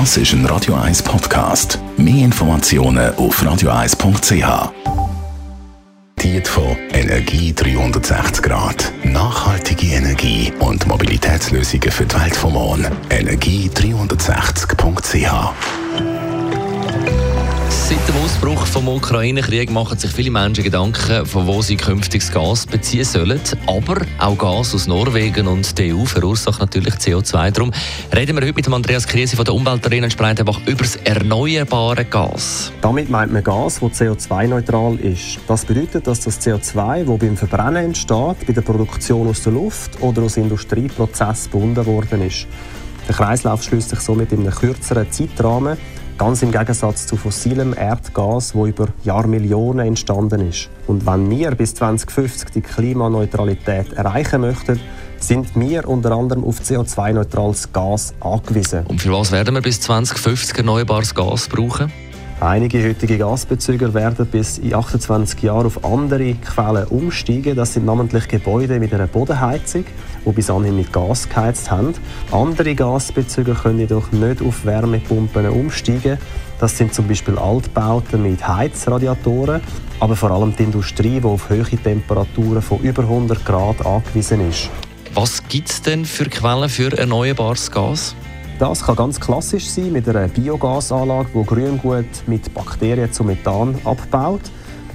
Das ist ein Radio 1 Podcast. Mehr Informationen auf radio1.ch. Diet von Energie 360 Grad. Nachhaltige Energie und Mobilitätslösungen für die Welt vom Morgen. Energie360.ch Seit dem Ausbruch vom Ukraine-Krieg machen sich viele Menschen Gedanken, von wo sie künftiges Gas beziehen sollen. Aber auch Gas aus Norwegen und der EU verursacht natürlich CO2. Darum reden wir heute mit Andreas Krise von der Umweltarena in Spreitenbach über das erneuerbare Gas. Damit meint man Gas, das CO2-neutral ist. Das bedeutet, dass das CO2, das beim Verbrennen entsteht, bei der Produktion aus der Luft oder aus Industrieprozessen gebunden worden ist. Der Kreislauf schließt sich somit in einem kürzeren Zeitrahmen Ganz im Gegensatz zu fossilem Erdgas, das über Jahrmillionen entstanden ist. Und wenn wir bis 2050 die Klimaneutralität erreichen möchten, sind wir unter anderem auf CO2-neutrales Gas angewiesen. Und für was werden wir bis 2050 erneuerbares Gas brauchen? Einige heutige Gasbezüger werden bis in 28 Jahren auf andere Quellen umsteigen. Das sind namentlich Gebäude mit einer Bodenheizung, die bis anhin mit Gas geheizt haben. Andere Gasbezüger können jedoch nicht auf Wärmepumpen umsteigen. Das sind zum Beispiel Altbauten mit Heizradiatoren, aber vor allem die Industrie, die auf hohe Temperaturen von über 100 Grad angewiesen ist. Was gibt es denn für Quellen für erneuerbares Gas? Das kann ganz klassisch sein mit einer Biogasanlage, die Grüngut mit Bakterien zu Methan abbaut.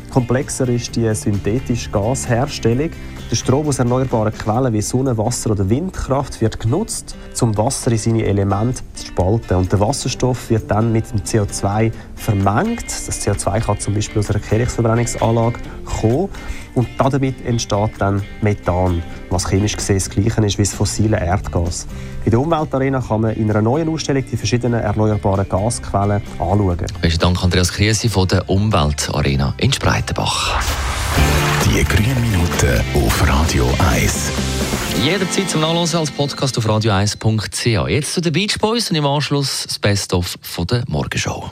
Komplexer ist die synthetische Gasherstellung. Der Strom aus erneuerbaren Quellen wie Sonne, Wasser oder Windkraft wird genutzt, um Wasser in seine Elemente zu spalten. Und der Wasserstoff wird dann mit dem CO2 vermengt. Das CO2 kann zum Beispiel aus einer Kirchverbrennungsanlage kommen. Und damit entsteht dann Methan, was chemisch gesehen das Gleiche ist wie das fossile Erdgas. In der Umweltarena kann man in einer neuen Ausstellung die verschiedenen erneuerbaren Gasquellen anschauen. Besten Dank, Andreas Kriesi von der Umweltarena in Spreitenbach. Die grünen Minuten auf Radio 1. Jederzeit zum Nachlesen als Podcast auf radio1.ch. Jetzt zu den Beach Boys und im Anschluss das Best-of von der Morgenshow.